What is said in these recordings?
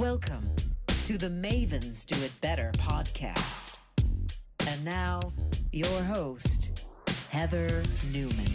Welcome to the Mavens Do It Better podcast. And now, your host, Heather Newman.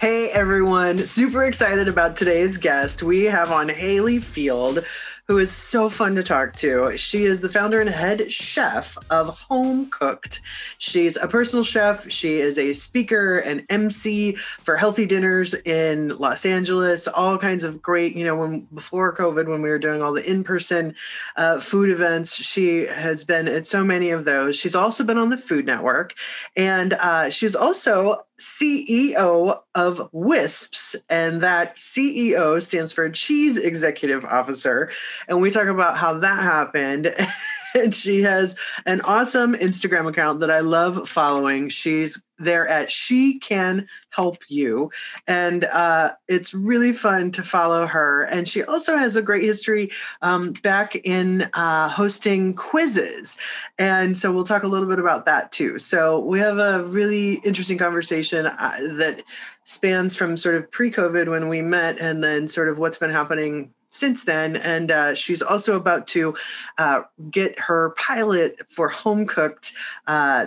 Hey everyone, super excited about today's guest. We have on Haley Field, who is so fun to talk to. She is the founder and head chef of Home Cooked. She's a personal chef. She is a speaker and MC for healthy dinners in Los Angeles. All kinds of great, you know, when before COVID, when we were doing all the in-person uh, food events, she has been at so many of those. She's also been on the Food Network, and uh, she's also CEO of Whisps, and that CEO stands for Cheese Executive Officer. And we talk about how that happened. and she has an awesome Instagram account that I love following. She's there at She Can Help You. And uh, it's really fun to follow her. And she also has a great history um, back in uh, hosting quizzes. And so we'll talk a little bit about that too. So we have a really interesting conversation uh, that spans from sort of pre COVID when we met and then sort of what's been happening since then. And uh, she's also about to uh, get her pilot for Home Cooked uh,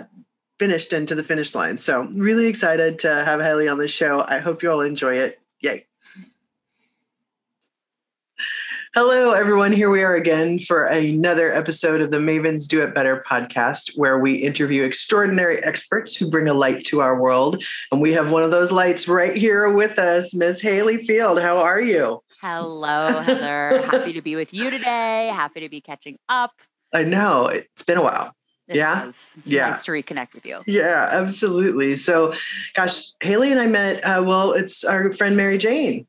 finished into the finish line. So, really excited to have Haley on the show. I hope you all enjoy it. Yay. Hello, everyone. Here we are again for another episode of the Mavens Do It Better podcast, where we interview extraordinary experts who bring a light to our world. And we have one of those lights right here with us, Ms. Haley Field. How are you? Hello, Heather. Happy to be with you today. Happy to be catching up. I know it's been a while. It yeah. It's yeah. nice to reconnect with you. Yeah, absolutely. So, gosh, Haley and I met, uh, well, it's our friend Mary Jane.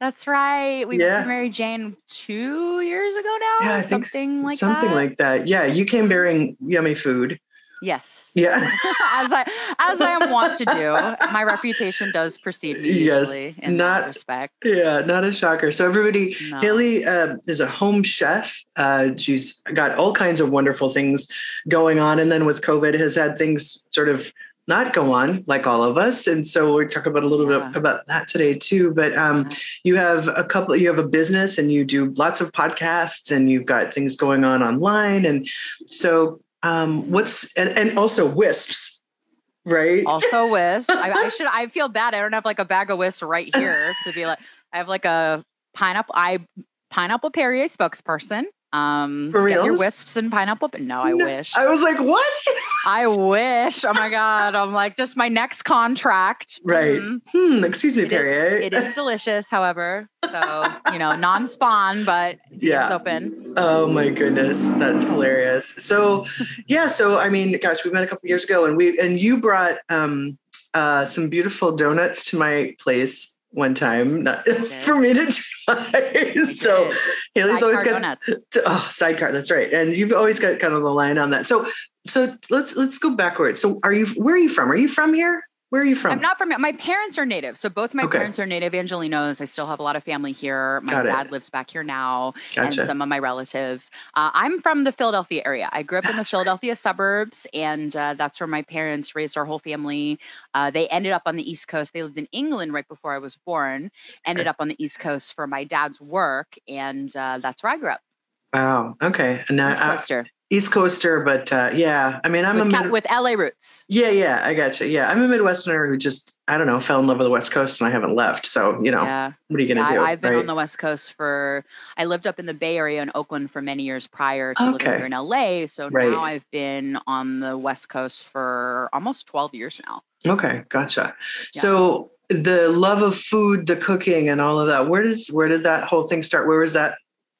That's right. We Yeah. met Mary Jane two years ago now. Yeah, I think something like something that. like that. Yeah, you came bearing yummy food. yes. Yeah. as I as I am wont to do, my reputation does precede me Yes, in not- respect. yeah, not a shocker. So everybody, No. Haley uh, is a home chef. Uh, she's got all kinds of wonderful things going on, and then with COVID, has had things sort of not go on like all of us. And so we'll talk about a little Yeah. bit about that today too. But um, Yeah. you have a couple. You have a business, and you do lots of podcasts, and you've got things going on online. And so, um, what's and, and also Whisps, right? Also Whisp. I, I should I feel bad. I don't have like a bag of Whisp right here to be like I have like a pineapple I pineapple Perrier spokesperson. Um For get your Whisps and pineapple. But no, I No, wish. I was like, what? I wish. Oh my god. I'm like just my next contract. Right. Mhm. Hmm. Excuse me, It is- Perrier. It is delicious, however. So, you know, non-spawn, but it's Yeah. open. Oh my goodness, that's hilarious. So, yeah, so I mean, gosh, we met a couple years ago, and we and you brought um, uh, some beautiful donuts to my place one time not, for me to try. so. Haley's always got donuts. oh sidecar. That's right, and you've always got kind of the line on that. So, so let's let's go backwards. So, are you where are you from? Are you from here? Where are you from? I'm not from my parents are native. So both my Okay. parents are native Angelenos. I still have a lot of family here. My Got it. dad lives back here now. Gotcha. and some of my relatives. Uh, I'm from the Philadelphia area. I grew up in the That's right. Philadelphia suburbs, and uh, that's where my parents raised our whole family. Uh, they ended up on the East Coast. They lived in England right before I was born. Ended Okay. up on the East Coast for my dad's work, and uh, that's where I grew up. wow. Okay. And now Coaster East Coaster, but uh, yeah, I mean, I'm with, a mid- with LA roots. Yeah, yeah, I got you. Yeah, I'm a Midwesterner who just, I don't know, fell in love with the West Coast and I haven't left. So, you know, Yeah. what are you going to Yeah, do? I've been right? on the West Coast for. I lived up in the Bay Area in Oakland for many years prior to living here in LA. So Right. now I've been on the West Coast for almost 12 years now. okay, gotcha. Yeah. So, the love of food, the cooking, and all of that. Where does where did that whole thing start? Where was that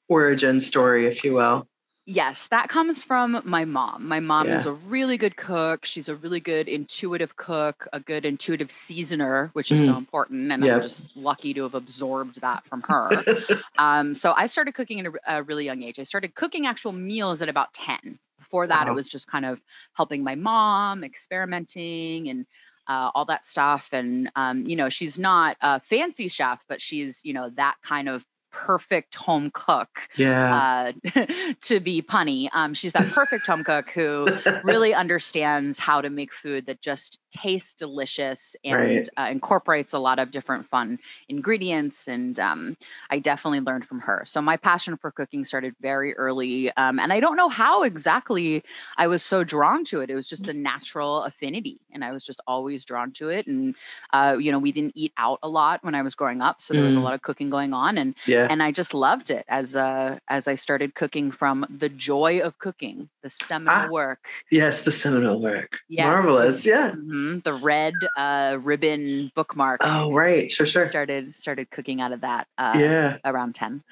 origin story, if you will? Yes, that comes from my mom. My mom is a really good cook. She's a really good intuitive cook, a good intuitive seasoner, which is so important. And Mm. Yeah. I'm just lucky to have absorbed that from her. um, so I started cooking at a, a really young age. I started cooking actual meals at about 10. Before that, Wow. it was just kind of helping my mom, experimenting, and uh, all that stuff. And, um, you know, she's not a fancy chef, but she's, you know, that kind of perfect home cook Yeah. uh, to be punny. Um, she's that perfect home cook who really understands how to make food that just tastes delicious and Right. uh, incorporates a lot of different fun ingredients. And um, I definitely learned from her. So my passion for cooking started very early. Um, and I don't know how exactly I was so drawn to it. It was just a natural affinity. And I was just always drawn to it. And, uh, you know, we didn't eat out a lot when I was growing up. So there was a Mm. lot of cooking going on. And Yeah. and I just loved it as uh as I started cooking from the joy of cooking, the seminal Ah, work. yes, the seminal work. Yes. Marvelous. Yeah. Mhm, The red uh, ribbon bookmark. Oh, right. Sure, sure. Started started cooking out of that uh, Yeah. around ten.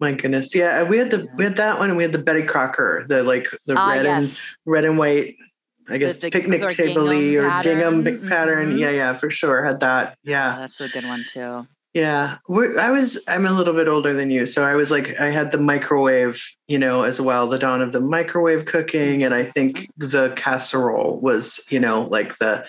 My goodness. Yeah. We had the Yeah. we had that one and we had the Betty Crocker, the like the Ah, red and red and white, I guess the picnic or table or gingham pattern. pattern. Mhm. Yeah, yeah, for sure. Had that. Yeah. Oh, that's a good one too. Yeah, We're, I was. I'm a little bit older than you, so I was like, I had the microwave, you know, as well, the dawn of the microwave cooking, and I think the casserole was, you know, like the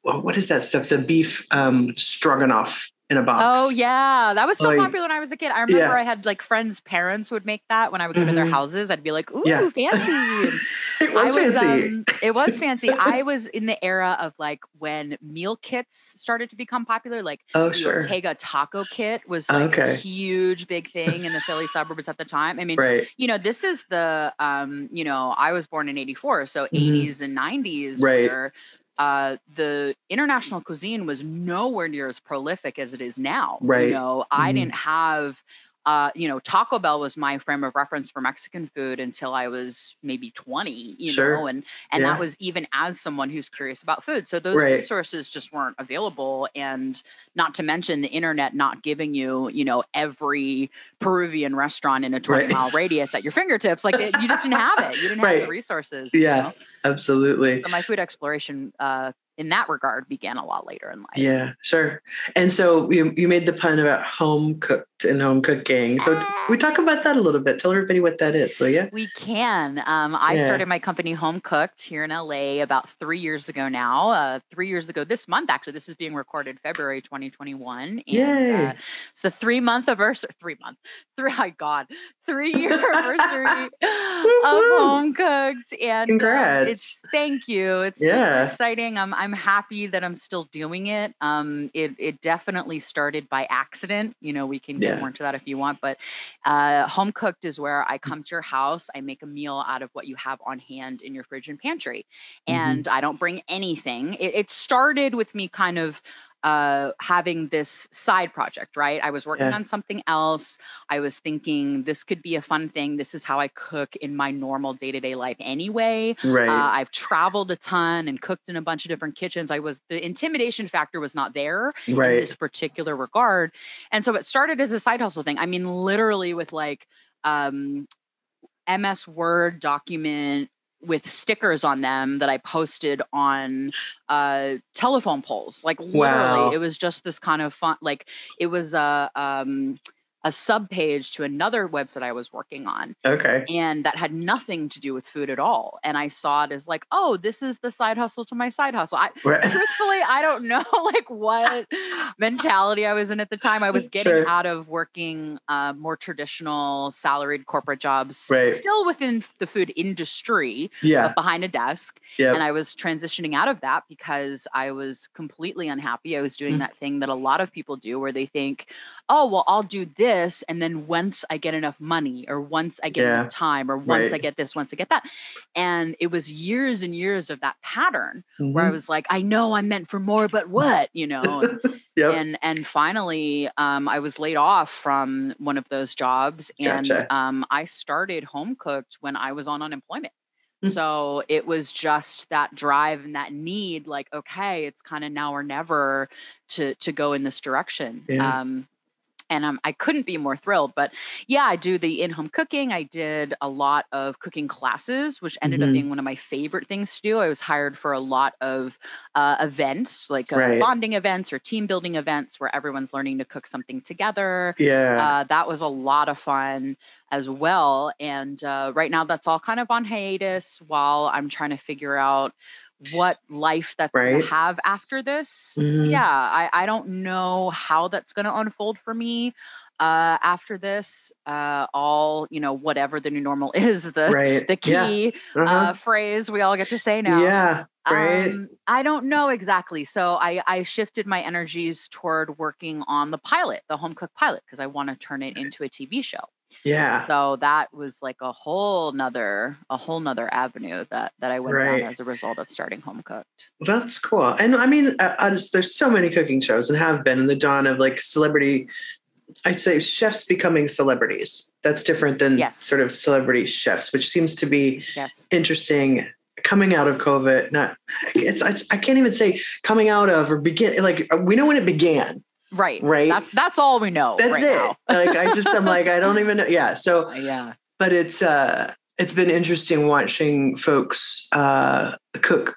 what is that stuff? The beef um, stroganoff in a box. Oh yeah, that was so Like- popular when I was a kid. I remember Yeah. I had like friends' parents would make that when I would go to their Mhm. houses. I'd be like, "Ooh, Yeah. fancy!" it was, fancy. um, it was fancy. I was in the era of like when meal kits started to become popular. Like oh, the sure. Ortega taco kit was like a huge big thing in the Philly suburbs at the time. I mean, Right. you know, this is the um, you know, I was born in 84, so Mhm. 80s and 90s Right. where uh, the international cuisine was nowhere near as prolific as it is now. Right. You know, I Mhm. didn't have uh, you know, Taco Bell was my frame of reference for Mexican food until I was maybe 20, you Sure. know, and and Yeah. that was even as someone who's curious about food. So those Right. resources just weren't available and not to mention the internet not giving you, you know, every Peruvian restaurant in a 20 Right. mile radius at your fingertips. Like it, you just didn't have it. You didn't have Right. the resources. you Yeah. know? Absolutely. So my food exploration uh, in that regard began a lot later in life. Yeah, sure. And so you, you made the pun about home cooked and home cooking. So we talk about that a little bit. Tell everybody what that is, will you? We can. Um, I Yeah. started my company Home Cooked here in LA about three years ago now. Uh, three years ago this month, actually. This is being recorded February 2021. And Yay. Uh, it's the three month anniversary, three month, three, oh God, three year anniversary of. Home Cooked. And um, Congrats. it's, thank you. It's Yeah. exciting. I'm, I'm happy that I'm still doing it. Um, it, it definitely started by accident. You know, we can get Yeah. more into that if you want, but uh, home cooked is where I come to your house. I make a meal out of what you have on hand in your fridge and pantry, Mhm. and I don't bring anything. It, it started with me kind of uh having this side project right i was working Yeah. on something else i was thinking this could be a fun thing this is how i cook in my normal day-to-day life anyway Right. uh, I've traveled a ton and cooked in a bunch of different kitchens. I was the intimidation factor was not there in this particular regard, and so it started as a side hustle thing. I mean, literally with like um, MS Word document with stickers on them that I posted on uh, telephone poles. Like literally, Wow. it was just this kind of fun. Like it was a um, a sub page to another website I was working on Okay. and that had nothing to do with food at all. And I saw it as like, oh, this is the side hustle to my side hustle. I, Right. truthfully, I don't know like what mentality I was in at the time. I was getting Sure. out of working uh, more traditional salaried corporate jobs, Right. still within the food industry, yeah. but behind a desk. Yeah. And I was transitioning out of that because I was completely unhappy. I was doing Mm. that thing that a lot of people do where they think, oh, well, I'll do this. And then once I get enough money or once I get Yeah. enough time or once I get this, once I get that. And it was years and years of that pattern where I Mhm. was like, I know I'm meant for more, but what? You know? And, Yep. and and finally um, i was laid off from one of those jobs and Gotcha. um, i started home cooked when i was on unemployment Mm. so it was just that drive and that need like okay it's kind of now or never to to go in this direction Yeah. um, and um, I couldn't be more thrilled. But yeah, I do the in-home cooking. I did a lot of cooking classes, which ended Mhm. up being one of my favorite things to do. I was hired for a lot of uh, events, like uh, Right. bonding events or team building events, where everyone's learning to cook something together. yeah. Uh, that was a lot of fun as well. And uh, right now, that's all kind of on hiatus while I'm trying to figure out what life that's going to have after this. Mhm. Yeah, I, I don't know how that's going to unfold for me. uh, after this, uh, all you know, whatever the new normal is, the right. the Yeah. key Uh-huh. uh, phrase we all get to say now. Yeah. Right. Um, I don't know exactly. So I, I shifted my energies toward working on the pilot, the home cook pilot, because I want to turn it into a TV show. Yeah. So that was like a whole nother, a whole nother avenue that that I went Right. down as a result of starting home cooked. That's cool. And I mean, uh, I just, there's so many cooking shows and have been in the dawn of like celebrity. I'd say chefs becoming celebrities. That's different than Yes. sort of celebrity chefs, which seems to be Yes. interesting coming out of COVID. Not, it's, it's I can't even say coming out of or begin. Like we know when it began, Right. right? That, that's all we know. That's right it. like I just, I'm like, I don't even know. Yeah. So Yeah. but it's uh it's been interesting watching folks uh cook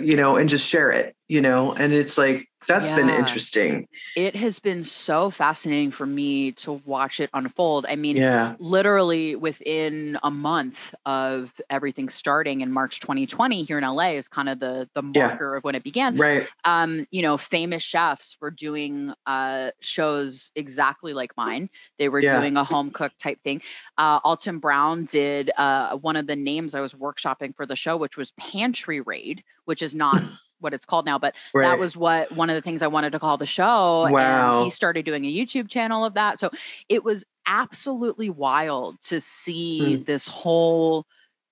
you know and just share it you know and it's like that's been interesting It has been so fascinating for me to watch it unfold. I mean, yeah literally within a month of everything starting in March 2020 here in LA is kind of the the Yeah. marker of when it began. right Um, you know, famous chefs were doing uh shows exactly like mine. They were Yeah. doing a home cook type thing. Uh Alton Brown did uh one of the names I was workshopping for the show, which was Pantry Raid, which is not what it's called now, but right that was what one of the things I wanted to call the show. Wow. And he started doing a YouTube channel of that. So it was absolutely wild to see Hmm. this whole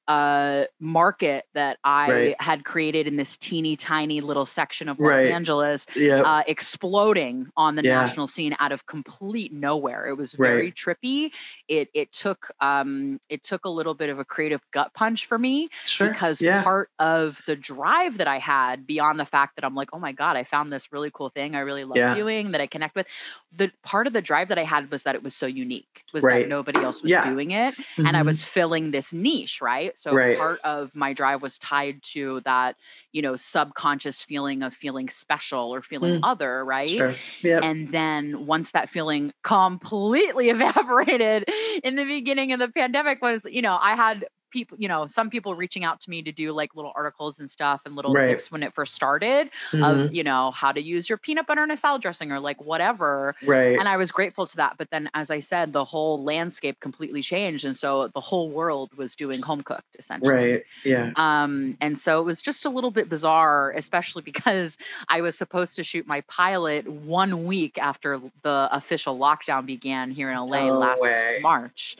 uh market that I Right. had created in this teeny tiny little section of Los Right. Angeles yeah uh exploding on the Yeah. national scene out of complete nowhere. It was very Right. trippy. It it took um it took a little bit of a creative gut punch for me sure because yeah part of the drive that I had beyond the fact that I'm like, oh my God, I found this really cool thing I really love Yeah. doing that I connect with. The part of the drive that I had was that it was so unique, was that nobody else was doing it. And I Mhm. was filling this niche, right? So Right. part of my drive was tied to that, you know, subconscious feeling of feeling special or feeling Mm. other, right? sure yeah And then once that feeling completely evaporated in the beginning of the pandemic was, you know, I had people, you know, some people reaching out to me to do like little articles and stuff and little Right. tips when it first started Mhm. of, you know, how to use your peanut butter in a salad dressing or like whatever. right And I was grateful to that. But then, as I said, the whole landscape completely changed. And so the whole world was doing home cooked essentially. right yeah Um, and so it was just a little bit bizarre, especially because I was supposed to shoot my pilot one week after the official lockdown began here in LA No last way. March.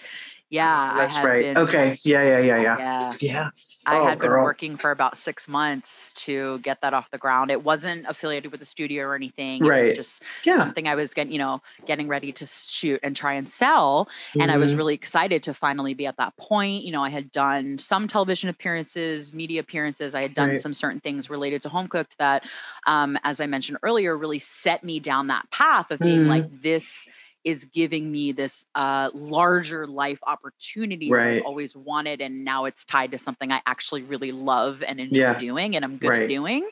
Yeah, I that's right been- okay yeah yeah yeah yeah yeah. yeah I Oh, had been girl. working for about six months to get that off the ground. It wasn't affiliated with the studio or anything. It Right. was just yeah something I was getting, you know, getting ready to shoot and try and sell and I was Mhm. really excited to finally be at that point. You know, I had done some television appearances, media appearances. I had done Right. some certain things related to home cooked that, um, as I mentioned earlier, really set me down that path of being Mhm. like, this is giving me this uh, larger life opportunity that I've always wanted, and now it's tied to something I actually really love and enjoy Yeah. doing, and I'm good Right. at doing.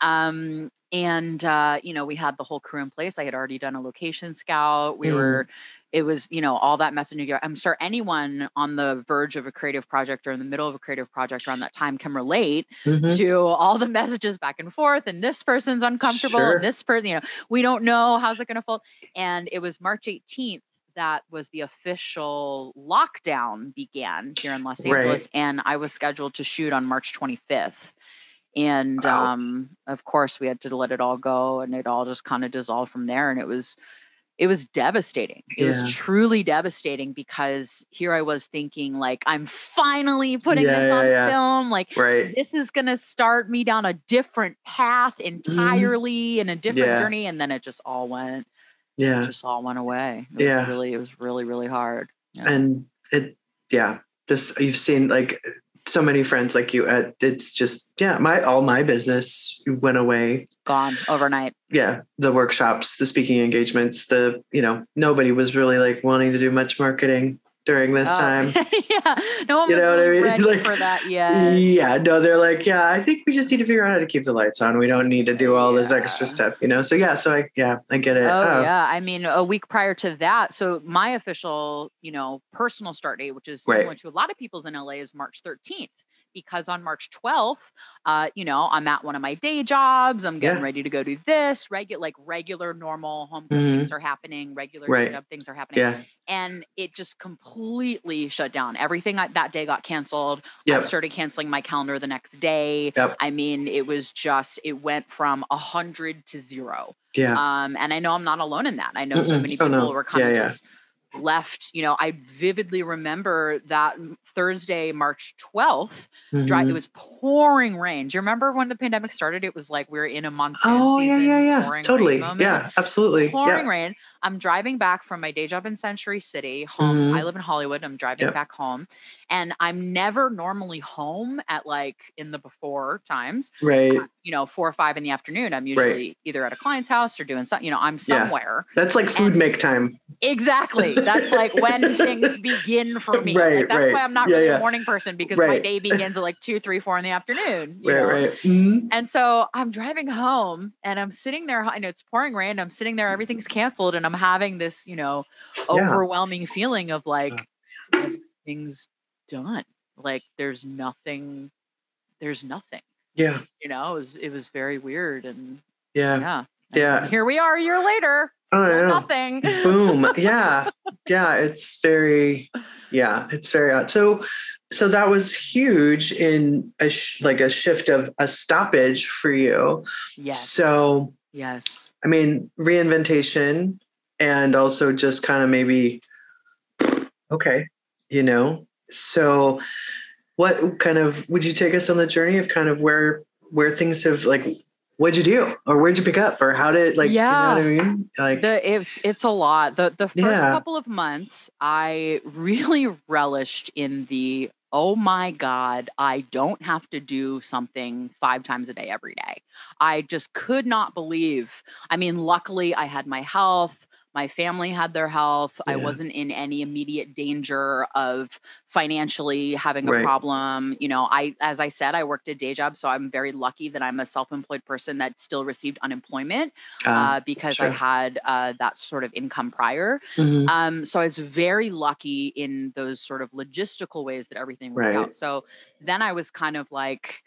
Um, and uh, you know, we had the whole crew in place. I had already done a location scout. We Mm. were it was you know all that messenger i'm sure anyone on the verge of a creative project or in the middle of a creative project around that time can relate Mhm. to all the messages back and forth and this person's uncomfortable Sure. and this person you know we don't know how's it going to fold and it was march 18th that was the official lockdown began here in los Right. angeles and i was scheduled to shoot on march 25th and Wow. um, of course we had to let it all go and it all just kind of dissolved from there and it was it was devastating it Yeah. was truly devastating because here i was thinking like i'm finally putting Yeah, this on yeah. film like right this is going to start me down a different path entirely and a different Mm-hmm. Journey and then it just all went it yeah just all went away it Yeah. really it was really really hard and it yeah this you've seen like so many friends like you at it's just yeah my all my business went away. Gone overnight. Yeah the workshops the speaking engagements the you know nobody was really like wanting to do much marketing during this Oh, time yeah no one You was know what I mean? ready Like, for that yet yeah no they're like yeah i think we just need to figure out how to keep the lights on we don't need to do all this extra stuff you know so yeah so i yeah i get it oh, oh, yeah. I mean, a week prior to that. So my official, you know, personal start date, which is Right. similar to a lot of people's in LA, is March 13th because on March 12th, uh, you know, I'm at one of my day jobs. I'm getting Yeah. ready to go do this. Regular, like regular, normal home Mhm. things are happening. Regular Right. things are happening. Yeah. And it just completely shut down. Everything I, that day got canceled. I started canceling my calendar the next day. Yep. I mean, it was just it went from a hundred to zero. Yeah. Um, and I know I'm not alone in that. I know so Mm-mm. many Oh, people no. were kind Yeah, of yeah. Left. You know, I vividly remember that Thursday, March 12th. Dri- Mhm. It was pouring rain. Do you remember when the pandemic started? It was like we were in a monsoon Oh yeah, season. yeah, yeah. rain Totally. Yeah, absolutely. pouring Yeah. rain. I'm driving back from my day job in Century City home. Mhm. I live in Hollywood. I'm driving Yep. back home. And I'm never normally home at like in the before times, Right. uh, you know, four or five in the afternoon. I'm usually either at a client's house or doing something, you know, I'm somewhere. Yeah. That's like food And- make time. Exactly. That's like when things begin for me. Like, Right, that's right. why I'm not Yeah, really a morning person because my day begins at like two, three, four in the afternoon. you Right, know? right. Mhm. And so I'm driving home and I'm sitting there, I know it's pouring rain. I'm sitting there, everything's canceled, and I'm having this, you know, overwhelming feeling of like everything's done. Like there's nothing, there's nothing. Yeah. You know, it was it was very weird and Yeah. yeah. Yeah. And here we are a year later. Oh, nothing. Boom. Yeah. Yeah. It's very, yeah, it's very odd. So, so that was huge in a sh- like a shift of a stoppage for you. Yes. So, Yes. I mean, reinventation and also just kind of maybe, okay, you know. So, what kind of would you take us on the journey of kind of where where things have like what'd you do or where'd you pick up or how did like Yeah. you know what I mean? Like The it's it's a lot. The the first Yeah. couple of months, I really relished in the oh my god, I don't have to do something five times a day every day. I just could not believe. I mean, luckily I had my health. My family had their health. I wasn't in any immediate danger of financially having a Right. problem. You know, I, as I said, I worked a day job, so I'm very lucky that I'm a self-employed person that still received unemployment uh, uh, because I had uh, that sort of income prior. mhm. Um, so I was very lucky in those sort of logistical ways that everything worked Right. out. So then I was kind of like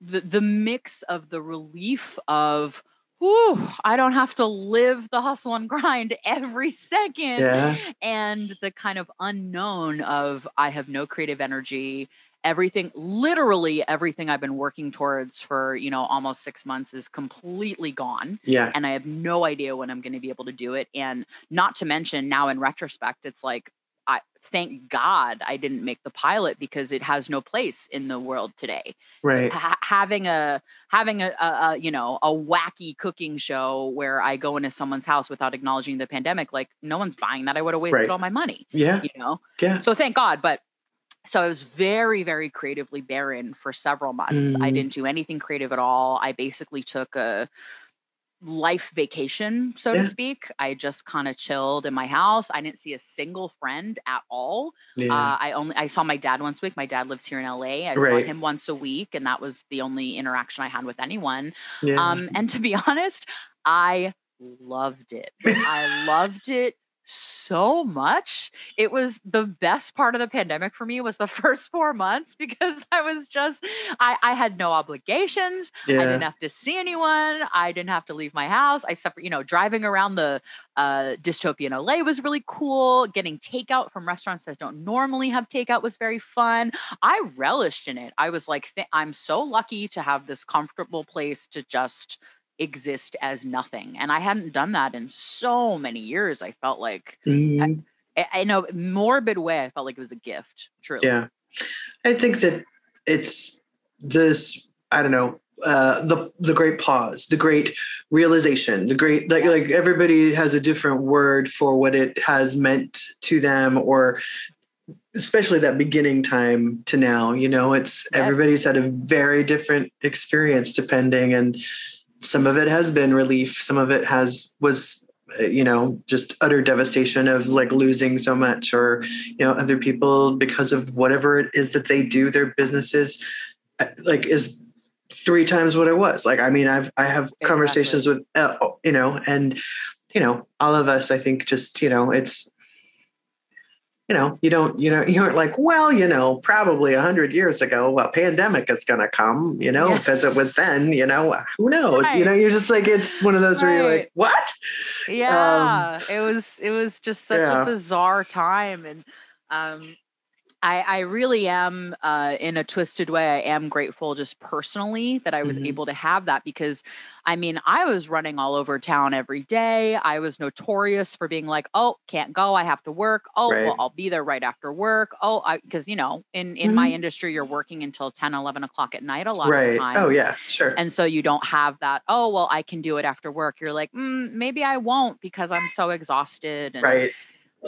the the mix of the relief of. Whew, I don't have to live the hustle and grind every second yeah. and the kind of unknown of I have no creative energy. Everything, literally everything I've been working towards for, you know, almost six months is completely gone. Yeah. And I have no idea when I'm going to be able to do it. And not to mention now in retrospect, it's like, thank God I didn't make the pilot because it has no place in the world today Right. ha- having a having a, a, a you know a wacky cooking show where I go into someone's house without acknowledging the pandemic, like no one's buying that. I would have wasted Right. all my money, Yeah. you know. Yeah. So thank God. But so I was very very creatively barren for several months. I Mhm. didn't do anything creative at all. I basically took a life vacation, so Yeah. to speak. I just kind of chilled in my house. I didn't see a single friend at all. Yeah. Uh, I only I saw my dad once a week. My dad lives here in LA. I Right. saw him once a week, and that was the only interaction I had with anyone. yeah. Um, and to be honest, I loved it. I loved it so much. It was the best part of the pandemic for me was the first four months because I was just I, I had no obligations. I didn't have to see anyone. I didn't have to leave my house. I suffered, you know, driving around the uh, dystopian LA was really cool. Getting takeout from restaurants that don't normally have takeout was very fun. I relished in it. I was like, th- I'm so lucky to have this comfortable place to just exist as nothing. And I hadn't done that in so many years. I felt like, Mhm. I- in a morbid way, I felt like it was a gift, truly. Yeah. I think that it's this, I don't know, uh, the the great pause, the great realization, the great like like everybody has a different word for what it has meant to them or especially that beginning time to now, you know, it's Yes. everybody's had a very different experience depending and some of it has been relief, some of it has was uh, you know just utter devastation of like losing so much or you know other people because of whatever it is that they do their businesses uh, like is three times what it was. Like i mean i've i have conversations with uh, you know and you know all of us i think just you know it's you know, you don't, you know, you aren't like, well, you know, probably a hundred years ago, a pandemic is going to come, you know, Yeah. because it was then, you know, who knows, you know, you're just like, it's one of those where you're like, what? yeah it was it was just such Um, yeah. a bizarre time and um I, I really am uh, in a twisted way. I am grateful just personally that I was Mhm. able to have that because I mean, I was running all over town every day. I was notorious for being like, oh, can't go. I have to work. Oh, Right. well, I'll be there right after work. Oh, because, you know, in, in my Mhm. industry, you're working until 10, 11 o'clock at night a lot of Right. the times. Oh, yeah, sure. And so you don't have that, oh, well, I can do it after work. You're like, mm, maybe I won't because I'm so exhausted. And, right.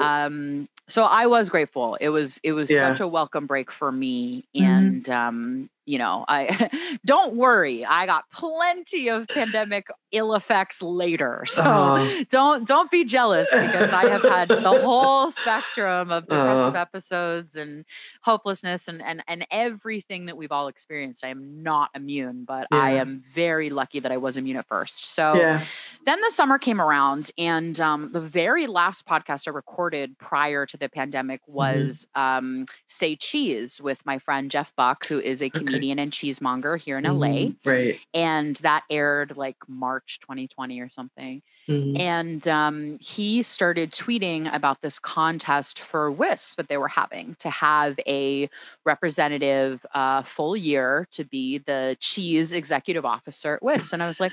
um so i was grateful it was it was Yeah. such a welcome break for me Mhm. and um you know i don't worry i got plenty of pandemic ill effects later so Uh, don't don't be jealous because i have had the whole spectrum of depressive Uh. episodes and hopelessness and and and everything that we've all experienced i am not immune but i am very lucky that i was immune at first so yeah. then the summer came around and um, the very last podcast i recorded prior to the pandemic Mm-hmm. was um, say cheese with my friend jeff buck who is a Okay. Comedian and cheesemonger here in la Mhm. Right. and that aired like march 2020 or something Mhm. and um, he started tweeting about this contest for Whisp that they were having to have a representative uh, full year to be the cheese executive officer at Whisp. And I was like,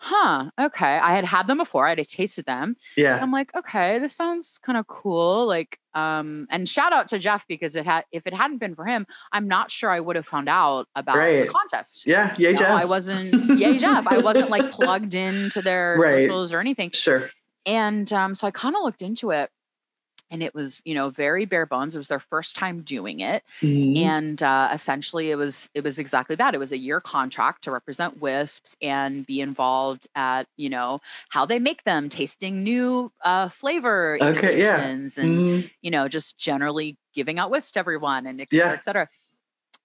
huh, okay. I had had them before, I had tasted them. Yeah. I'm like, okay, this sounds kind of cool. Like, um, and shout out to Jeff because it had, if it hadn't been for him, I'm not sure I would have found out about Right. the contest. Yeah. Yay, You know, Jeff. I wasn't, yay, Jeff. I wasn't like plugged into their Right. socials or anything. Sure. And um, so I kind of looked into it and it was, you know, very bare bones. It was their first time doing it. Mhm. And uh, essentially it was, it was exactly that. It was a year contract to represent Whisps and be involved at, you know, how they make them, tasting new uh, flavor Okay, yeah. and, Mhm. you know, just generally giving out Whisp to everyone and et cetera, Yeah. et cetera.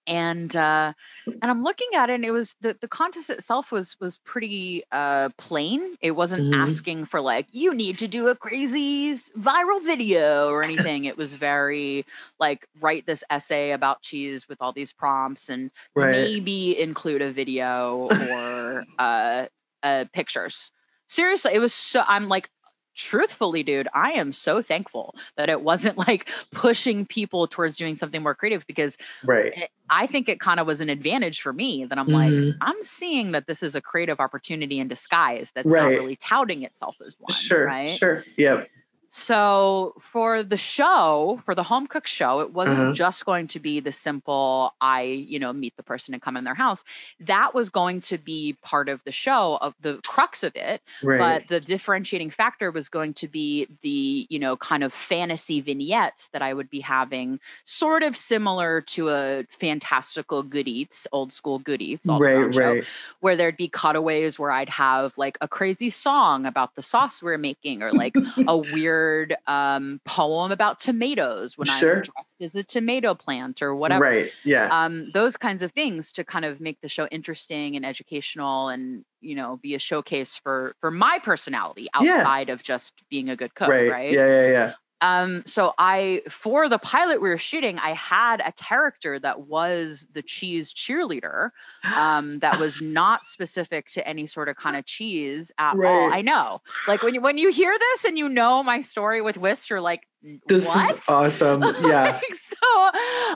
And uh, and I'm looking at it, and it was the the contest itself was was pretty uh, plain. It wasn't Mhm. asking for like you need to do a crazy viral video or anything. it was very like write this essay about cheese with all these prompts and Right. maybe include a video or uh, uh, pictures. Seriously, it was so. I'm like, truthfully, dude, I am so thankful that it wasn't like pushing people towards doing something more creative because Right. it, I think it kind of was an advantage for me that I'm Mhm. like, I'm seeing that this is a creative opportunity in disguise that's not really touting itself as one. Sure. Right. Sure. Yep. So for the show, for the home cook show, it wasn't Uh-huh. just going to be the simple I, you know, meet the person and come in their house. That was going to be part of the show of the crux of it. Right. But the differentiating factor was going to be the, you know, kind of fantasy vignettes that I would be having, sort of similar to a fantastical good eats, old school good eats, all right. show Right. where there'd be cutaways where I'd have like a crazy song about the sauce we're making or like a weird um, poem about tomatoes when Sure. I'm dressed as a tomato plant or whatever. Right. Yeah. Um, those kinds of things to kind of make the show interesting and educational and you know be a showcase for for my personality Yeah. outside of just being a good cook right. right Yeah. Yeah. Yeah. Um, so I, for the pilot we were shooting, I had a character that was the cheese cheerleader. Um, that was not specific to any sort of kind of cheese at all. I know, like when you when you hear this and you know my story with Whisps, you're like, "N- This what? is awesome. Yeah. Like, so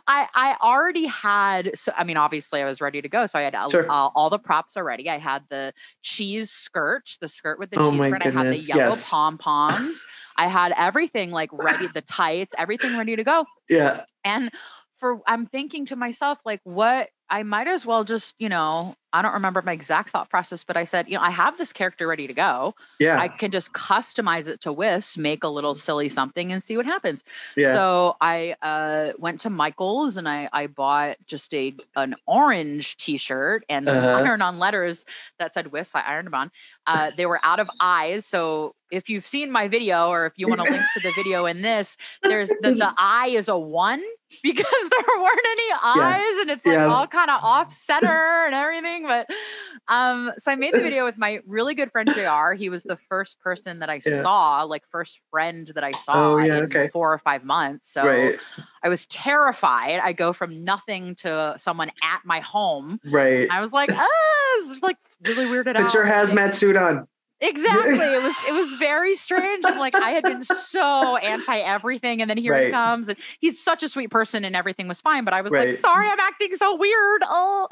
I I already had so I mean obviously I was ready to go so I had all, Sure. all, all the props already I had the cheese skirt the skirt with the Oh cheese print I had the yellow yes. pom poms I had everything like ready the tights everything ready to go Yeah. and for I'm thinking to myself like what I might as well just you know I don't remember my exact thought process but I said you know I have this character ready to go Yeah. I can just customize it to Whisp make a little silly something and see what happens yeah. so I uh, went to Michael's and I, I bought just a an orange T-shirt and some Uh-huh. iron-on letters that said "Whisps." I ironed them on. Uh, they were out of eyes, so if you've seen my video or if you want to link to the video in this, there's the, the eye is a one because there weren't any eyes Yes, and it's like yeah. all kind of off center and everything. But um, so I made the video with my really good friend JR. He was the first person that I Yeah. saw, like first friend that I saw Oh, yeah, in okay. four or five months. So right, I was terrified. I go from nothing to someone at my home. right. I was like, ah, it's like really weirded out. Put your hazmat suit on. Exactly. It was it was very strange. I'm like, I had been so anti everything, and then here he comes, and he's such a sweet person, and everything was fine. But I was like, sorry, I'm acting so weird. Oh.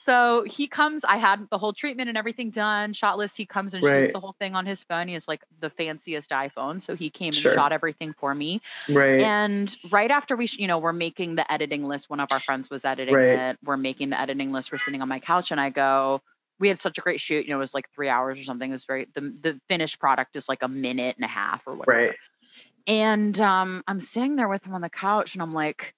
So he comes, I had the whole treatment and everything done, shot list. He comes and Right. shoots the whole thing on his phone. He has like the fanciest iPhone. So he came Sure. and shot everything for me. Right. And right after we, you know, we're making the editing list. One of our friends was editing Right. it. We're making the editing list. We're sitting on my couch, and I go, "We had such a great shoot. You know, it was like three hours or something. It was very the the finished product is like a minute and a half or whatever." right. And um, I'm sitting there with him on the couch, and I'm like,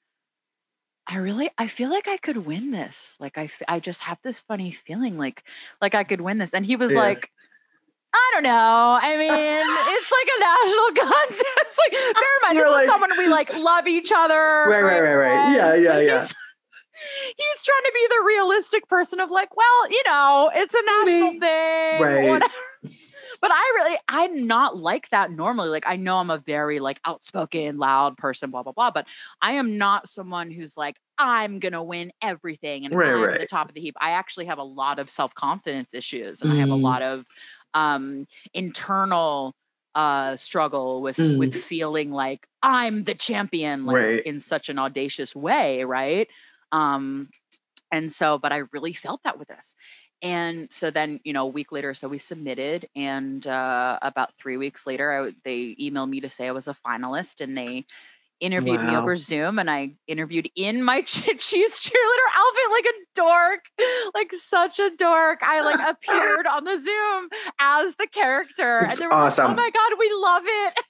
I really, I feel like I could win this. Like I I just have this funny feeling, like, like I could win this. And he was Yeah. like. I don't know. I mean, it's like a national contest. like, bear in mind, You're this like- is someone we like love each other. Right, right, right, right. Yeah, yeah, yeah. He's, he's trying to be the realistic person of like, well, you know, it's a national Maybe. thing. Right. whatever. But I really, I'm not like that normally. Like, I know I'm a very like outspoken, loud person, blah blah blah. But I am not someone who's like, I'm gonna win everything and Right, I'm right. the top of the heap. I actually have a lot of self confidence issues, and I have a Mm. lot of um, internal uh struggle with Mm. with feeling like I'm the champion like Right. in such an audacious way, right? Um and so but I really felt that with this. And so then, you know, a week later, so we submitted, and uh, about three weeks later, I, they emailed me to say I was a finalist, and they interviewed me over Zoom, and I interviewed in my che- cheese cheerleader outfit, like a dork, like such a dork. I like appeared on the Zoom as the character, It's and they were like, awesome. "Oh my god, we love it!"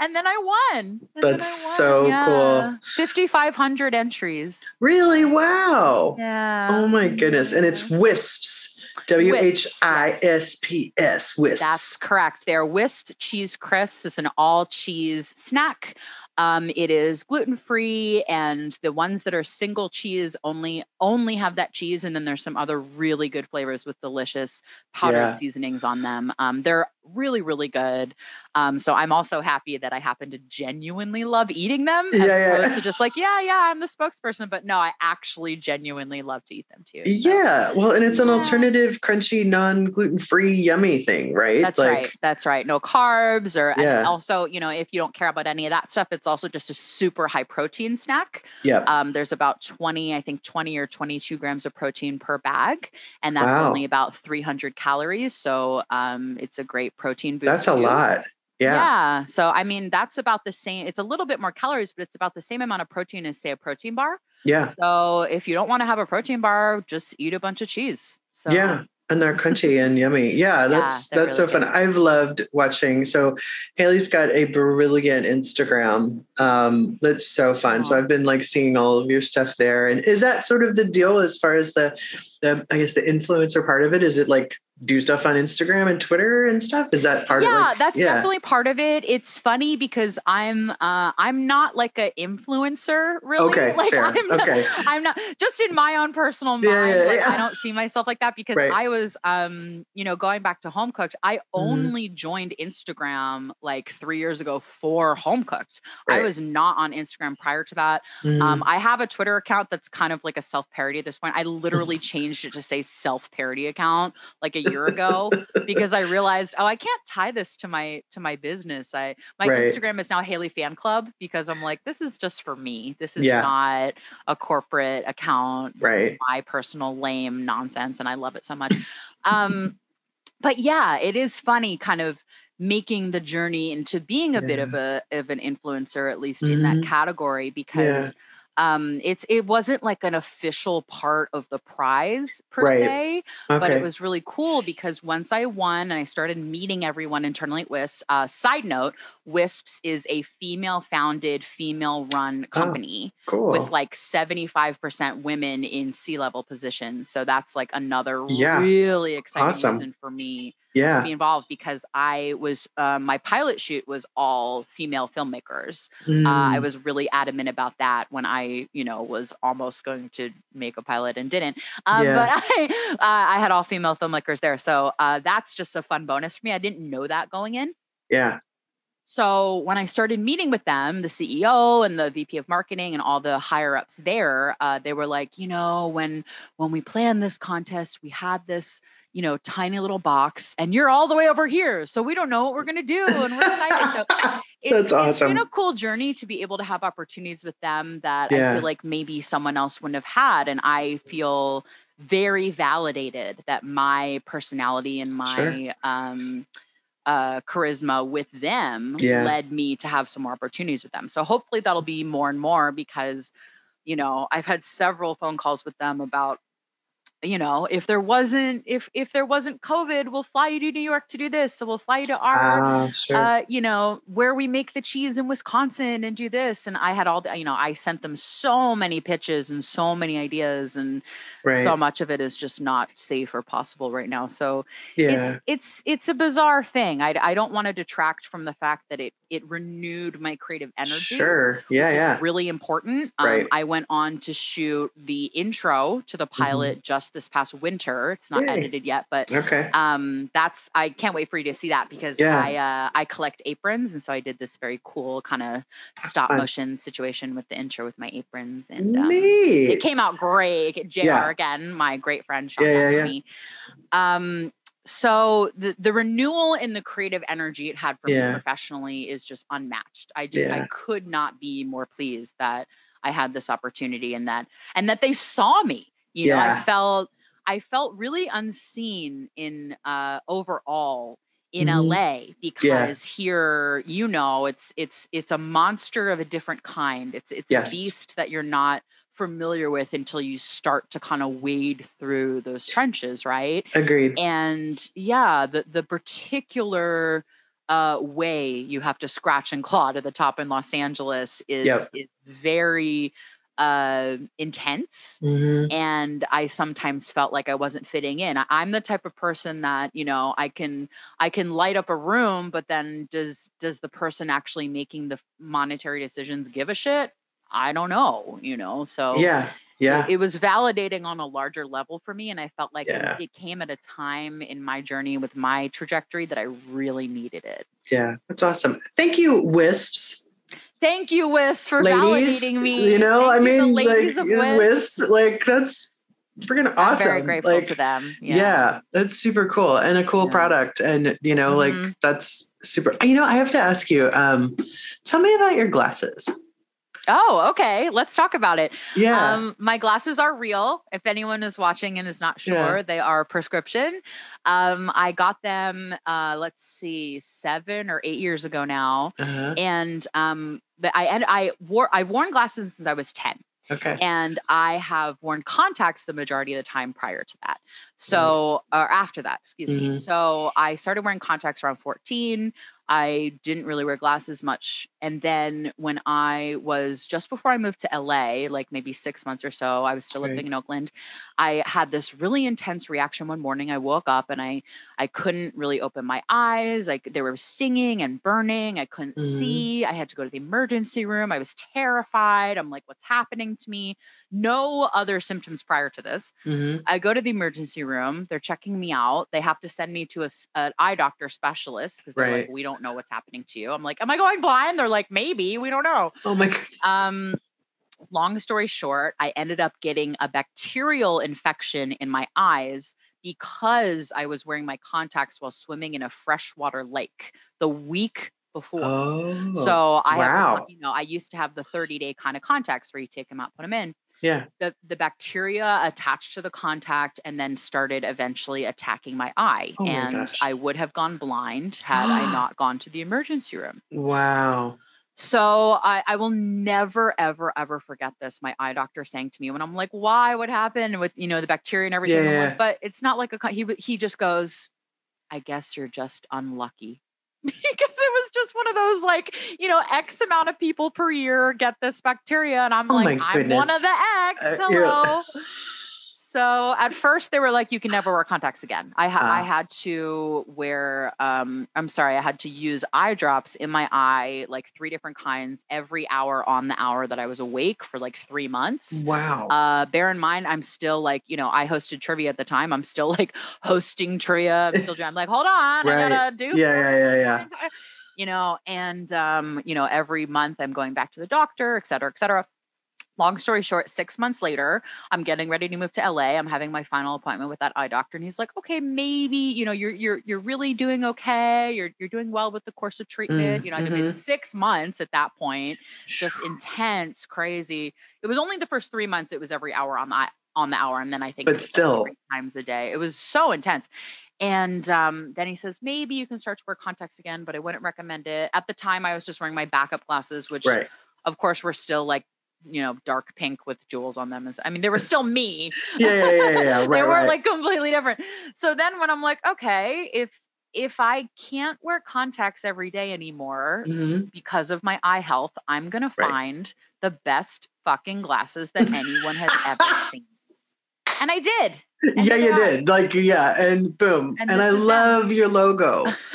And then I won. And That's I won, so cool. 5,500 entries. Really? Wow. Yeah. Oh my goodness. And it's Whisps. W H I S P S. Whisps. That's correct. They're Whisp cheese crisps. It's an all cheese snack. Um, it is gluten free, and the ones that are single cheese only only have that cheese, and then there's some other really good flavors with delicious powdered Yeah. seasonings on them. Um, they're really really good. Um, so I'm also happy that I happen to genuinely love eating them, as Yeah, yeah. to just like yeah yeah I'm the spokesperson, but no, I actually genuinely love to eat them too. So Yeah. Well, and it's an alternative, crunchy, non gluten free, yummy thing, right? That's right. That's right. No carbs or and also, you know, if you don't care about any of that stuff, it's also just a super high protein snack. Yeah. Um, there's about 20, I think 20 or 22 grams of protein per bag, and that's Wow. only about 300 calories. So um, it's a great protein boost. That's a too. lot. Yeah. Yeah. So I mean, that's about the same. It's a little bit more calories, but it's about the same amount of protein as say a protein bar. Yeah. So if you don't want to have a protein bar, just eat a bunch of cheese. So Yeah. And they're crunchy and yummy. Yeah, that's they're that's really so fun. good. I've loved watching. So Haley's got a brilliant Instagram. Um, that's so fun. So I've been like seeing all of your stuff there. And is that sort of the deal as far as the the I guess the influencer part of it? Is it like do stuff on Instagram and Twitter and stuff? Is that part yeah, of like that's yeah. That's definitely part of it. It's funny because I'm uh I'm not like a influencer really. Okay, like fair. I'm not, Okay. I'm not just in my own personal mind. Yeah, yeah, like. I don't see myself like that because Right. I was um, you know, going back to home cooked, I Mhm. only joined Instagram like three years ago for home cooked. I was not on Instagram prior to that. Mm, Um, I have a Twitter account that's kind of like a self parody at this point. I literally changed it to say self parody account like a year ago because I realized, oh, I can't tie this to my to my business. I my Right. Instagram is now Haley Fan Club because I'm like, this is just for me. This is Yeah. not a corporate account. This is Right. my personal lame nonsense, and I love it so much. um, but yeah, it is funny, kind of making the journey into being a bit of a of an influencer, at least in that Mhm. category, because um it's it wasn't like an official part of the prize per Right. se but it was really cool because once i won and i started meeting everyone internally at Whisps uh, side note Whisps is a female founded female run company cool. with like 75% women in C level positions so that's like another Yeah. really exciting Awesome. reason for me Yeah. to be involved because I was uh, my pilot shoot was all female filmmakers. Uh, I Mm, was really adamant about that when I, you know, was almost going to make a pilot and didn't. Um, Yeah. But I, uh, I had all female filmmakers there, so uh, that's just a fun bonus for me. I didn't know that going in. yeah. So when I started meeting with them, the CEO and the VP of marketing and all the higher ups there, uh, they were like, you know, when when we planned this contest, we had this, you know, tiny little box, and you're all the way over here, so we don't know what we're gonna do, and we're excited. So it's, That's It's been a cool journey to be able to have opportunities with them that I feel like maybe someone else wouldn't have had, and I feel very validated that my personality and my Sure. um uh, charisma with them Yeah. led me to have some more opportunities with them. So hopefully that'll be more and more because, you know, I've had several phone calls with them about, you know, if there wasn't if if there wasn't COVID, we'll fly you to New York to do this. So we'll fly you to our Ah, sure. uh, you know, where we make the cheese in Wisconsin and do this. And I had all the, you know, I sent them so many pitches and so many ideas, and right. so much of it is just not safe or possible right now. So yeah. it's it's it's a bizarre thing. I I don't want to detract from the fact that it it renewed my creative energy. Sure. Yeah. Yeah. really important. Um, Right. I went on to shoot the intro to the pilot just this past winter. It's not Yay. edited yet, but Okay. um that's i can't wait for you to see that because Yeah. i uh i collect aprons and so i did this very cool kind of stop fun. motion situation with the intro with my aprons and um, it came out great jr Yeah. again my great friend shot Yeah, yeah, yeah. me um so the the renewal in the creative energy it had for Yeah. me professionally is just unmatched i just i could not be more pleased that i had this opportunity and that and that they saw me you know i felt i felt really unseen in uh overall in Mhm. LA because here you know it's it's it's a monster of a different kind it's it's Yes. a beast that you're not familiar with until you start to kind of wade through those trenches right Agreed. and yeah the the particular uh way you have to scratch and claw to the top in Los Angeles is Yep. is very uh intense Mhm. and i sometimes felt like i wasn't fitting in I- i'm the type of person that you know i can i can light up a room but then does does the person actually making the monetary decisions give a shit i don't know you know so Yeah. Yeah. it, it was validating on a larger level for me and i felt like it- Yeah. it came at a time in my journey with my trajectory that i really needed it Yeah. That's awesome. Thank you, Whisps. Thank you Whisp for ladies. validating me You know, Thank I mean, like Whisp. Whisp, like that's freaking i'm awesome. very grateful like, to them Yeah. that's super cool and a cool Yeah. product. And you know, Mhm. like that's super. You know, I have to ask you. Um, tell me about your glasses. Oh, okay. Let's talk about it. Yeah. Um, my glasses are real. If anyone is watching and is not sure, Yeah. they are prescription. Um, I got them, uh, let's see, seven or eight years ago now, uh-huh. and um, the, I and I wore I've worn glasses since I was ten, Okay. and I have worn contacts the majority of the time prior to that. So or after that, excuse me. Mhm. So I started wearing contacts around fourteen. I didn't really wear glasses much. And then when I was just before I moved to LA, like maybe six months or so, I was still Right. living in Oakland. I had this really intense reaction one morning. I woke up and I I couldn't really open my eyes. Like they were stinging and burning. I couldn't Mhm. see. I had to go to the emergency room. I was terrified. I'm like, what's happening to me? No other symptoms prior to this. Mhm. I go to the emergency room. They're checking me out. They have to send me to a, an eye doctor specialist because they're like, we don't know what's happening to you. I'm like, am I going blind? They're like, maybe. We don't know. Oh my god. Um, long story short, I ended up getting a bacterial infection in my eyes because I was wearing my contacts while swimming in a freshwater lake the week before. oh. So I have, wow. con- you know, I used to have the 30 day kind of contacts where you take them out, put them in yeah. the the bacteria attached to the contact and then started eventually attacking my eye Oh and gosh. i would have gone blind had i not gone to the emergency room Wow. so I, I will never ever ever forget this my eye doctor saying to me when i'm like why what happened with you know the bacteria and everything Yeah. like, but it's not like a he he just goes i guess you're just unlucky because it was just one of those like you know x amount of people per year get this bacteria and i'm Oh like i'm one of the x Uh, hello So at first they were like, you can never wear contacts again. I had I Ah. had to wear um I'm sorry, I had to use eye drops in my eye, like three different kinds every hour on the hour that I was awake for like three months. Wow. Uh bear in mind, I'm still like, you know, I hosted trivia at the time. I'm still like hosting trivia. I'm still doing I'm like, hold on, Right. I gotta do Yeah, yeah, yeah, yeah. you know, and um, you know, every month I'm going back to the doctor, et cetera, et cetera. Long story short, six months later, I'm getting ready to move to LA. I'm having my final appointment with that eye doctor, and he's like, "Okay, maybe you know you're you're you're really doing okay. You're you're doing well with the course of treatment. you know, I mean, mhm. it's six months at that point, just intense, crazy. It was only the first three months. It was every hour on the on the hour, and then I think, But like, still. three times a day. It was so intense. And um, then he says, maybe you can start to wear contacts again, but I wouldn't recommend it. At the time, I was just wearing my backup glasses, which, right. of course, were still like, you know, dark pink with jewels on them. And I mean, they were still me. Yeah, yeah, yeah, yeah. yeah. they weren't right. like completely different. So then when I'm like, okay, if if I can't wear contacts every day anymore Mhm. because of my eye health, I'm gonna Right. find the best fucking glasses that anyone has ever seen. And I did. Yeah, you did. Like, yeah, and boom. And And, I is them. love your logo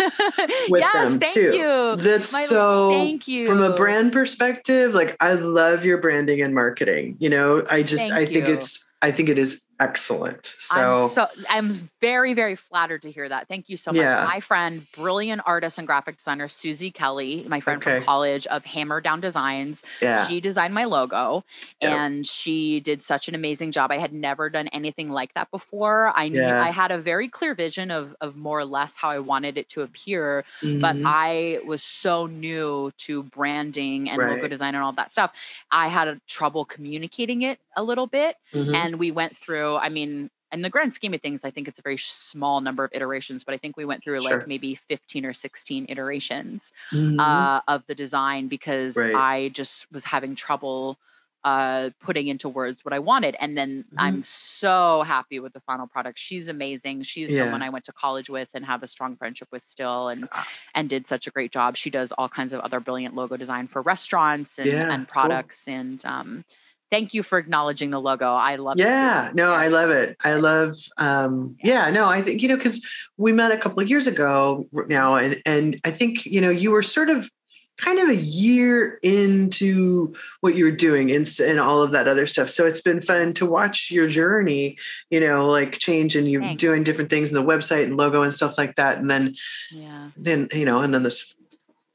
with yes, them thank too. you. That's My- so Thank you. from a brand perspective, like I love your branding and marketing. You know, I just Thank I think you. it's I think it is excellent. So, I'm so I'm very very flattered to hear that. Thank you so much. Yeah. My friend, brilliant artist and graphic designer Susie Kelly, my friend Okay. from college of Hammer Down Designs. yeah. She designed my logo Yep. and she did such an amazing job. I had never done anything like that before. I knew Yeah. I had a very clear vision of of more or less how I wanted it to appear, but Mhm. I was so new to branding and logo design and all that stuff. I had a trouble communicating it a little bit Mhm. and we went through i mean in the grand scheme of things i think it's a very small number of iterations but i think we went through Sure. like maybe 15 or 16 iterations Mhm. uh, of the design because Right. i just was having trouble uh, putting into words what i wanted and then Mm-hmm. i'm so happy with the final product she's amazing she's Yeah. someone i went to college with and have a strong friendship with still and Ah. and did such a great job she does all kinds of other brilliant logo design for restaurants and, Yeah, and cool. products and um, thank you for acknowledging the logo. I love yeah it too. no i love it. I love um yeah. no i think you know because we met a couple of years ago now and and i think you know you were sort of kind of a year into what you're doing and, and all of that other stuff. So it's been fun to watch your journey you know like change and you Thanks. doing different things in the website and logo and stuff like that and then yeah. then you know and then this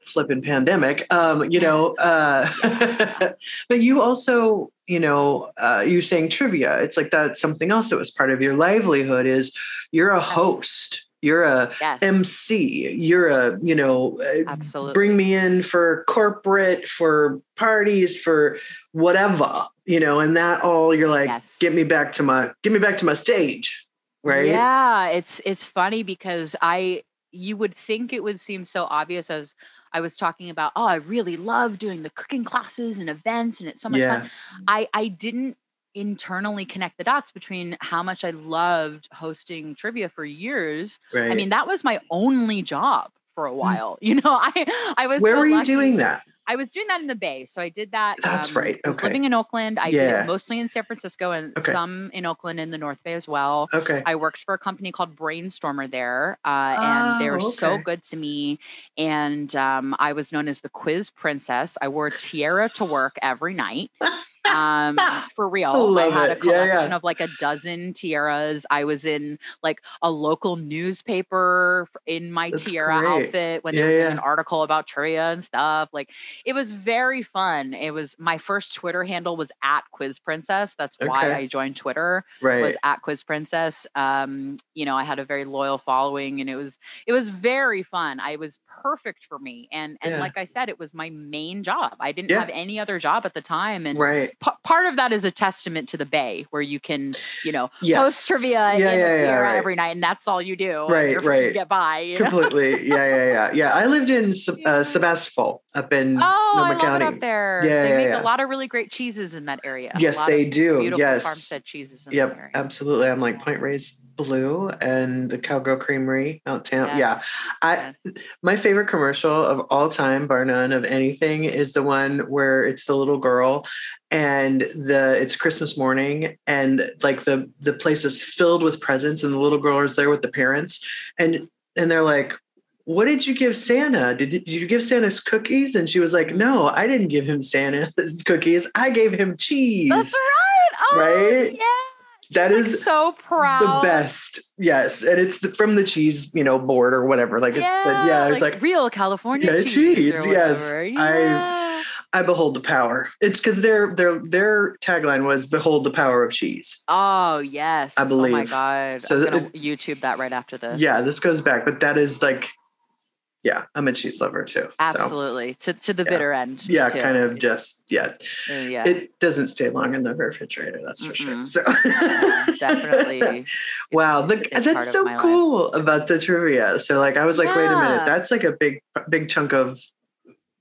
flipping pandemic um you know uh but you also you know uh you're saying trivia. It's like that's something else that was part of your livelihood is you're a host. You're a yes. Mc you're a you know uh, absolutely. bring me in for corporate for parties for whatever you know and that all you're like Yes. get me back to my get me back to my stage right? Yeah, it's it's funny because I you would think it would seem so obvious as I was talking about, oh, I really love doing the cooking classes and events and it's so much yeah fun. I I didn't internally connect the dots between how much I loved hosting trivia for years. right I mean, that was my only job for a mm. while. You know, I I was where so were you lucky. doing that I was doing that in the Bay. So I did that. That's um, right, I was living in Oakland. I did Yeah. it mostly in San Francisco and Okay. some in Oakland in the North Bay as well. okay I worked for a company called Brainstormer there, uh, and they Oh, were so good to me. And um, I was known as the quiz princess. I wore a tiara to work every night. Um, for real, I love had a it. Yeah, yeah. collection of like a dozen tiaras. I was in like a local newspaper in my That's tiara great. outfit when Yeah, doing yeah. an article about trivia and stuff. Like it was very fun. It was my first Twitter handle was at Quiz Princess. That's why I joined Twitter right was at Quiz Princess. Um, you know, I had a very loyal following and it was it was very fun. I was perfect for me. And and like I said, it was my main job. I didn't have any other job at the time. And right p- part of that is a testament to the Bay where you can, you know, yes host trivia yeah, yeah, yeah, right. every night and that's all you do. Right, you're free to right. Get by. You know? completely yeah yeah yeah yeah i lived in uh, sebastopol up in Oh, I sonoma love county it up there. Yeah, they make a lot of really great cheeses in that area. Yes they do Beautiful yes farmstead cheeses in yep absolutely i'm like Point Reyes Blue and the cowgirl creamery out town yeah I- yes. my favorite commercial of all time bar none of anything is the one where it's the little girl and the it's Christmas morning, and like the the place is filled with presents, and the little girl is there with the parents, and and they're like, "What did you give Santa? Did, did you give Santa's cookies?" And she was like, "No, I didn't give him Santa's cookies. I gave him cheese." That's right. Oh, Right? Yeah. That Like, is so proud. the best. Yes, and it's the, from the cheese, you know, board or whatever. Like it's the, yeah, it's like, real California Yeah, cheese. cheese, yes. whatever. I- Yeah. I behold the power. It's because their their their tagline was "Behold the power of cheese." Oh yes. I believe. Oh my god. So I'm gonna YouTube that right after this. Yeah, this goes back, but that is like, yeah, I'm a cheese lover too. So Absolutely. To to the Yeah. bitter end. yeah, too. kind of just yeah. Uh, yeah. It doesn't stay long in the refrigerator, that's for sure. Mm-mm. So Yeah, definitely. wow, the, that's so my life. cool about the trivia. So like, I was like, wait a minute, that's like a big big chunk of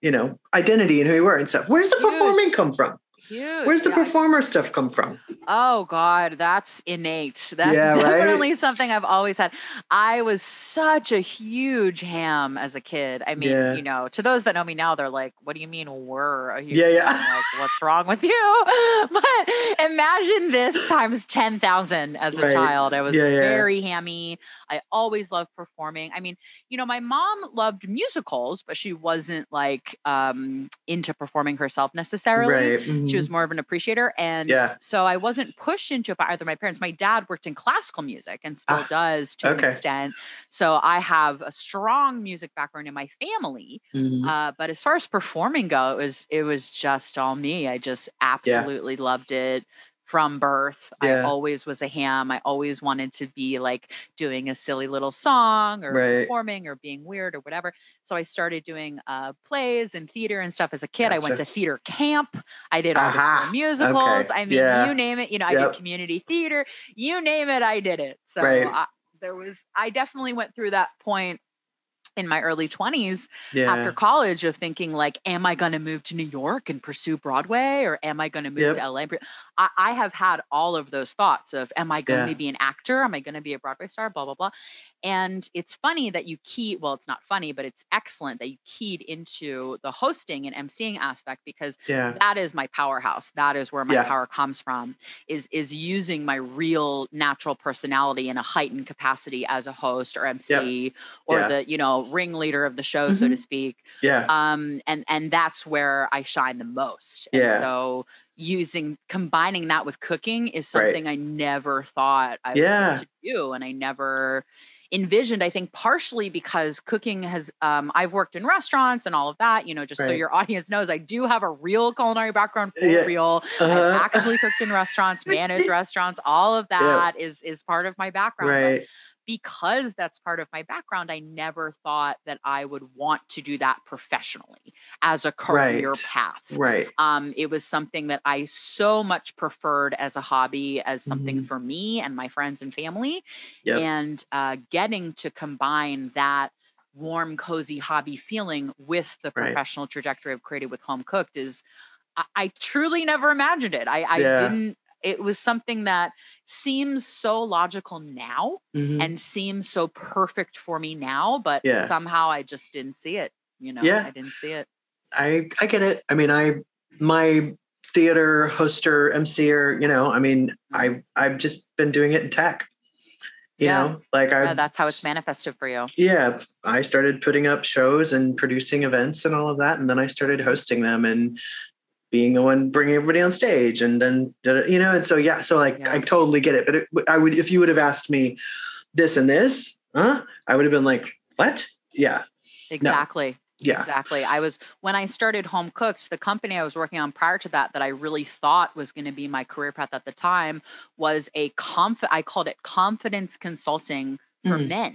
you know identity and who you are and stuff. Where's the Huge. performing come from? Huge. Where's the yeah. performer stuff come from? Oh God, that's innate. That's Yeah, right? definitely something I've always had. I was such a huge ham as a kid. I mean, Yeah. you know, to those that know me now, they're like, "What do you mean we're a huge Yeah, yeah. What's wrong with you?" But imagine this times ten thousand as a Right. child. I was Yeah, yeah. very hammy. I always loved performing. I mean, you know, my mom loved musicals, but she wasn't like um into performing herself necessarily Right. she mhm. was more of an appreciator and Yeah. so i wasn't pushed into it by either my parents my dad worked in classical music and still Ah, does to okay. an extent so i have a strong music background in my family Mhm. uh, but as far as performing go it was it was just all me i just absolutely loved it from birth. I always was a ham. I always wanted to be like doing a silly little song or Right. performing or being weird or whatever. So i started doing uh, plays and theater and stuff as a kid. I went to theater camp. I did all the musicals. Okay, i mean yeah. you name it you know i Yep. did community theater. You name it i did it. So Right. I, there was i definitely went through that point in my early 20s yeah. after college of thinking like am i going to move to new york and pursue broadway or am i going to move Yep. to la I, I have had all of those thoughts of am i going Yeah. to be an actor am i going to be a broadway star blah blah blah and it's funny that you key well it's not funny but it's excellent that you keyed into the hosting and emceeing aspect because yeah. that is my powerhouse that is where my Yeah. power comes from is is using my real natural personality in a heightened capacity as a host or mc or Yeah. the you know ringleader of the show so to Mhm. speak Yeah. um and and that's where i shine the most And Yeah. so using combining that with cooking is Right. something i never thought i Yeah. would to do and i never envisioned i think partially because cooking has um, i've worked in restaurants and all of that you know just so your audience knows i do have a real culinary background for Yeah. real Uh-huh. i've actually cooked in restaurants managed restaurants all of that is is part of my background but right. Because that's part of my background, I never thought that I would want to do that professionally as a career Right. path. Right. Um, it was something that I so much preferred as a hobby, as something Mhm. for me and my friends and family. Yep. And uh, getting to combine that warm, cozy hobby feeling with the Right. professional trajectory of created with home cooked is, I, I truly never imagined it. I, I Yeah. didn't. It was something that seems so logical now Mhm. and seems so perfect for me now, but Yeah. somehow I just didn't see it. You know, Yeah. I didn't see it. I I get it. I mean, I my theater hoster, MCer, you know, I mean, I I've just been doing it in tech. You Yeah. know, like I Yeah, that's how it's manifested for you. yeah, I started putting up shows and producing events and all of that, and then I started hosting them and being the one bringing everybody on stage, and then you know, and so yeah, so like Yeah. I totally get it. But it, I would if you would have asked me this and this, huh? I would have been like, what? Yeah, Exactly. yeah, Exactly. I was when I started Home Cooked, the company I was working on prior to that that I really thought was going to be my career path at the time was a conf I called it confidence consulting for Mm. men.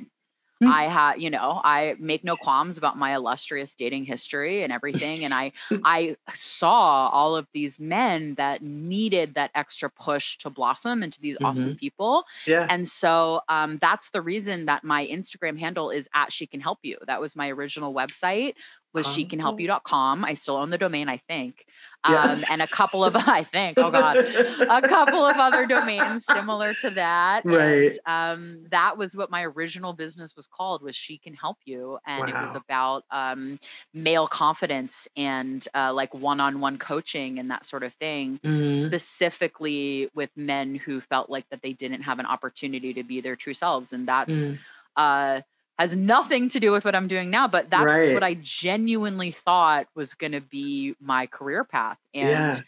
Mm. I had, you know, I make no qualms about my illustrious dating history and everything. and I I saw all of these men that needed that extra push to blossom into these awesome people. yeah, And so um, that's the reason that my Instagram handle is at She Can Help You. That was my original website was Oh. shecanhelpyou.com. I still own the domain, I think. Um, Yeah. and a couple of, I think, oh God, a couple of other domains similar to that. Right. And um, that was what my original business was called was She Can Help You. And it was about um, male confidence and uh, like one-on-one coaching and that sort of thing Mhm. specifically with men who felt like that they didn't have an opportunity to be their true selves and that's Mm. uh has nothing to do with what I'm doing now but that's Right. what I genuinely thought was going to be my career path and Yeah.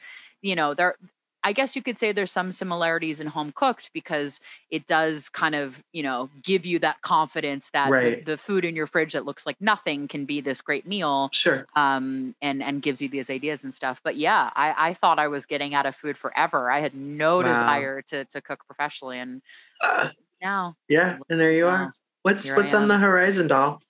you know there I guess you could say there's some similarities in home cooked because it does kind of, you know, give you that confidence that the- Right. the, food in your fridge that looks like nothing can be this great meal Sure. um, and and gives you these ideas and stuff. But yeah, I, I thought I was getting out of food forever. I had no Wow. desire to to cook professionally, and Uh, now yeah, and there you Wow. are. What's Here what's on the horizon, doll?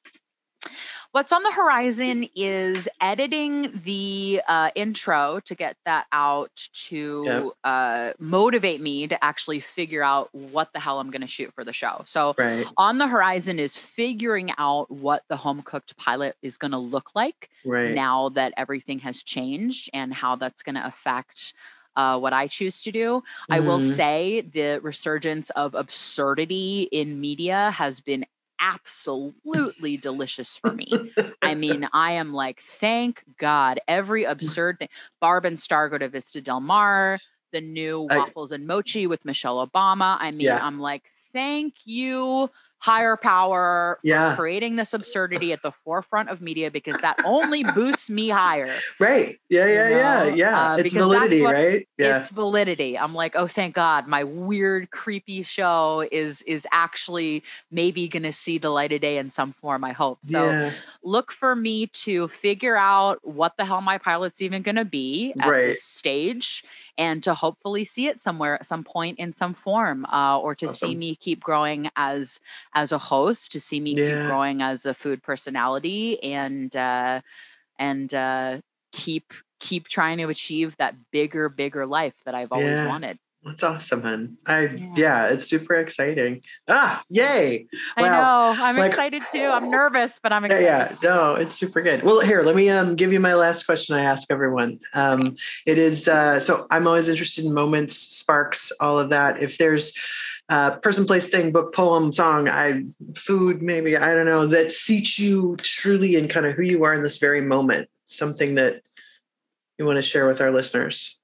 what's on the horizon is editing the uh, intro to get that out to uh, motivate me to actually figure out what the hell I'm going to shoot for the show. So Right. on the horizon is figuring out what the home cooked pilot is going to look like Right. now that everything has changed and how that's going to affect uh, what I choose to do. I will Mhm. say the resurgence of absurdity in media has been absolutely delicious for me. I mean, I am like, thank God, every absurd thing. Barb and Star go to Vista Del Mar, the new I- waffles and mochi with Michelle Obama. I mean, Yeah. I'm like, thank you, higher power, for Yeah. creating this absurdity at the forefront of media because that only boosts me higher. Right. Yeah, yeah, yeah, know, yeah. uh, it's validity, what- right? Yeah. It's validity. I'm like, oh, thank God, my weird, creepy show is is actually maybe going to see the light of day in some form. I hope so yeah. look for me to figure out what the hell my pilot's even going to be at Right. this stage and to hopefully see it somewhere at some point in some form uh, or to see me keep growing as as a host to see me Yeah. keep growing as a food personality and uh and uh keep keep trying to achieve that bigger bigger life that i've always Yeah. wanted That's awesome, hun. I Yeah. yeah. it's super exciting. Ah, yay. i Wow. know i'm Like- excited too i'm nervous but i'm Yeah, excited yeah. No, it's super good. Well, here, let me um give you my last question I ask everyone. Um it is uh so I'm always interested in moments, sparks, all of that. If there's uh person, place, thing, book, poem, song, I food, maybe, I don't know, that seats you truly in kind of who you are in this very moment, something that you want to share with our listeners.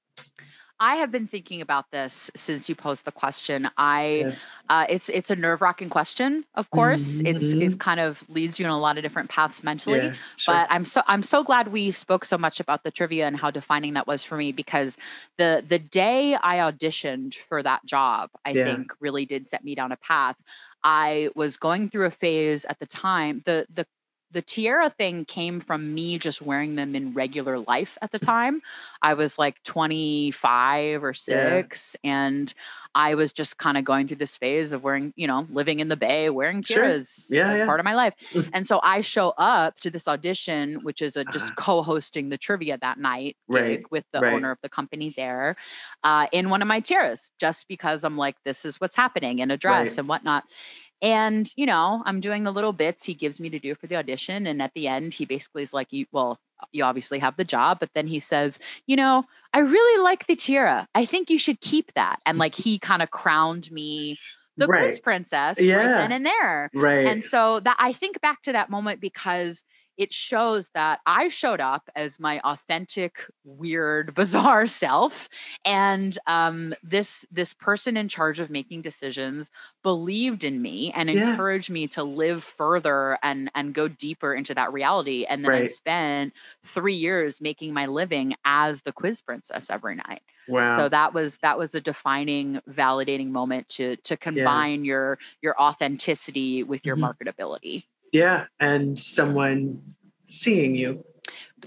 I have been thinking about this since you posed the question. I Yeah. uh, it's it's a nerve wracking question. Of course, it's Mhm. it kind of leads you in a lot of different paths mentally. Yeah, sure. But I'm so I'm so glad we spoke so much about the trivia and how defining that was for me because the the day I auditioned for that job, I Yeah. think really did set me down a path. I was going through a phase at the time. The the the tiara thing came from me just wearing them in regular life at the time. I was like 25 or Yeah. 6 and I was just kind of going through this phase of wearing, you know, living in the bay, wearing Sure. tiaras Yeah, as yeah. part of my life. And so I show up to this audition, which is a, just Ah. co-hosting the trivia that night Right, with the right. owner of the company there, uh, in one of my tiaras, just because I'm like, this is what's happening in a dress Right. and whatnot. And you know, I'm doing the little bits he gives me to do for the audition, and at the end, he basically is like, "You well, you obviously have the job," but then he says, "You know, I really like the tiara. I think you should keep that." And like he kind of crowned me the quiz Right. princess right then and there. right. And so that I think back to that moment because it shows that I showed up as my authentic, weird, bizarre self, and um, this this person in charge of making decisions believed in me and Yeah. encouraged me to live further and and go deeper into that reality. And then I spent three years making my living as the quiz princess every night wow. so that was that was a defining validating moment to to combine your your authenticity with your Mhm. marketability yeah. And someone seeing you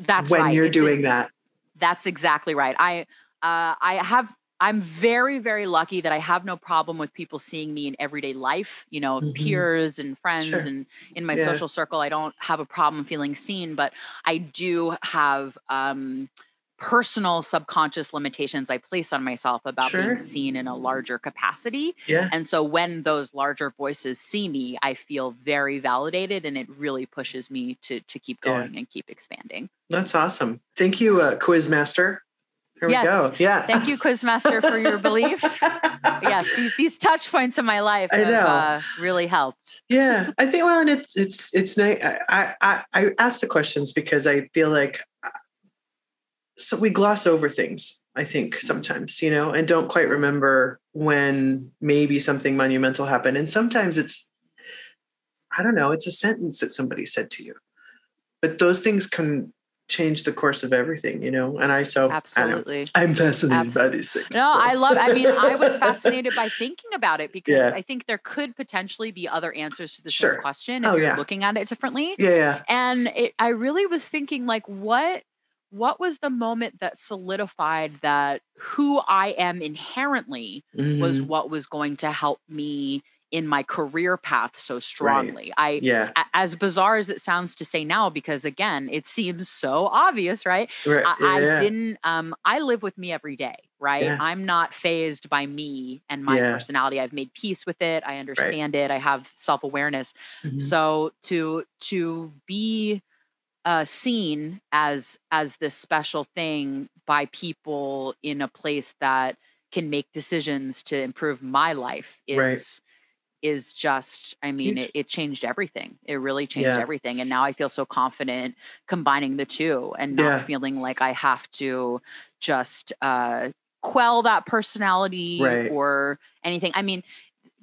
that's when right you're It's- doing that. that's exactly right i uh i have i'm very very lucky that i have no problem with people seeing me in everyday life you know Mhm. peers and friends Sure. and in my Yeah. social circle i don't have a problem feeling seen but i do have um personal subconscious limitations I place on myself about Sure. being seen in a larger capacity. Yeah. And so when those larger voices see me, I feel very validated and it really pushes me to to keep Yeah. going and keep expanding. That's awesome. Thank you, uh, Quizmaster. Here Yes. we go. Yeah. Thank you, Quizmaster, for your belief. Yes, these, these touch points in my life have uh, really helped. yeah. I think, well, and it's, it's, it's nice. I, I, I ask the questions because I feel like so we gloss over things, I think mm-hmm. sometimes, you know, and don't quite remember when maybe something monumental happened. And sometimes it's, I don't know, it's a sentence that somebody said to you. But those things can change the course of everything, you know. And I so I. Absolutely. I'm fascinated Abs- by these things. No, so. I love. I mean, I was fascinated by thinking about it because Yeah. I think there could potentially be other answers to the Sure. same question if Oh, you're yeah. looking at it differently. Yeah, yeah. And it, I really was thinking, like, what what was the moment that solidified that who I am inherently was Mhm. what was going to help me in my career path so strongly. I yeah. as bizarre as it sounds to say now because again it seems so obvious right Right. I, yeah. I didn't um i live with me every day right Yeah. i'm not phased by me and my Yeah. personality i've made peace with it i understand it i have self-awareness Mhm. so to to be uh seen as as this special thing by people in a place that can make decisions to improve my life is Right. is just i mean it, it changed everything it really changed Yeah. everything and now i feel so confident combining the two and not Yeah. feeling like i have to just uh quell that personality Right. or anything i mean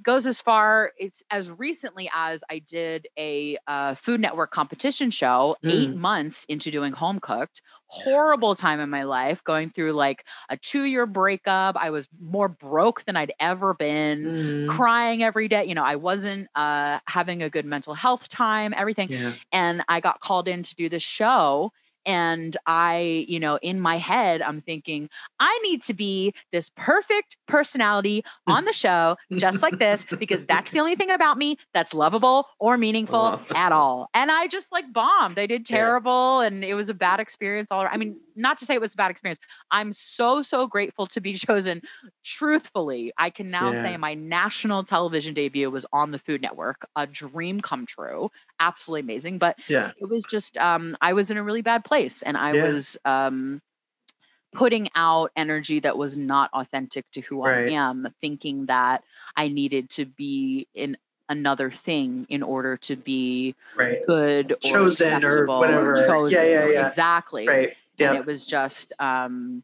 goes as far it's as recently as i did a uh, food network competition show eight Mm. months into doing home cooked horrible time in my life going through like a two year breakup i was more broke than i'd ever been Mhm. crying every day you know i wasn't uh, having a good mental health time everything Yeah. and I got called in to do this show. And I, you know, in my head, I'm thinking, I need to be this perfect personality on the show, just like this, because that's the only thing about me that's lovable or meaningful at all. And I just like bombed. I did Yes. terrible and it was a bad experience all around. I mean, not to say it was a bad experience. I'm so, so grateful to be chosen. Truthfully, I can now Yeah. say my national television debut was on the Food Network, a dream come true. Absolutely amazing. But Yeah. it was just um i was in a really bad place and i Yeah. was um putting out energy that was not authentic to who Right. i am thinking that i needed to be in another thing in order to be Right. good or Chosen or whatever. Yeah, chosen yeah, or- yeah. exactly Right. and Yeah. it was just um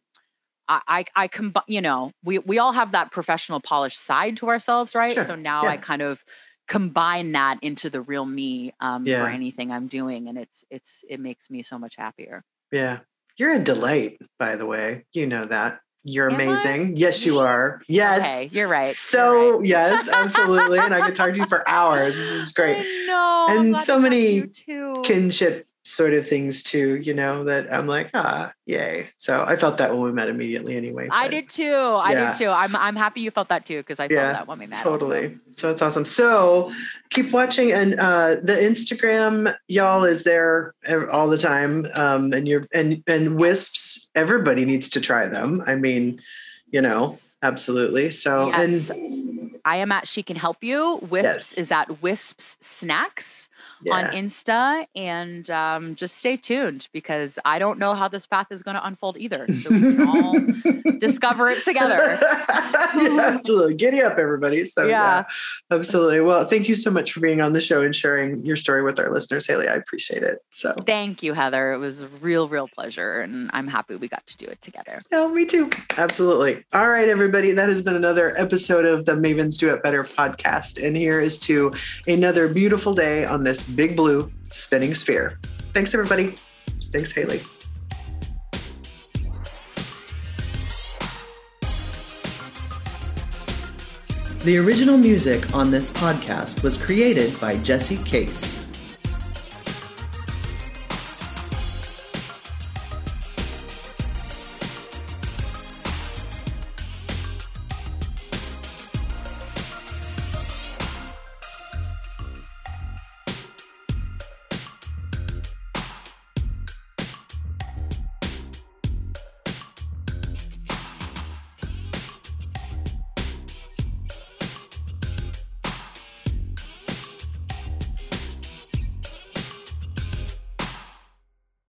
I, I, I combine, you know, we, we all have that professional polished side to ourselves, right? Sure, So now yeah. I kind of combine that into the real me um, Yeah. for anything I'm doing, and it's it's it makes me so much happier. Yeah. You're a delight, by the way. You know that. You're Am I? amazing. Yes, you are. Yes. Okay, you're right. you're So right. yes, absolutely. and I could talk to you for hours. This is great. I know. And so to talk to many. Kinship sort of things too, you know, that I'm like, ah, yay. So I felt that when we met immediately anyway. I did too. I Yeah. did too. I'm I'm happy you felt that too because I felt Yeah, that when we met. also. Totally. So it's awesome. So keep watching and uh the Instagram y'all is there all the time. Um and you're and and Whisps, everybody needs to try them. I mean, you know, absolutely. So Yes. and I am at She Can Help You. Whisps Yes. is at Whisps Snacks yeah. on Insta. And um, just stay tuned because I don't know how this path is going to unfold either. So we can all discover it together. yeah, absolutely. Giddy up, everybody. So yeah. Yeah. absolutely. Well, thank you so much for being on the show and sharing your story with our listeners, Haley. I appreciate it. So Thank you, Heather. It was a real, real pleasure. And I'm happy we got to do it together. Yeah, me too. Absolutely. All right, everybody. That has been another episode of the Mavens Do It Better podcast. And here is to another beautiful day on this big blue spinning sphere. Thanks, everybody. Thanks, Haley. The original music on this podcast was created by Jesse Case.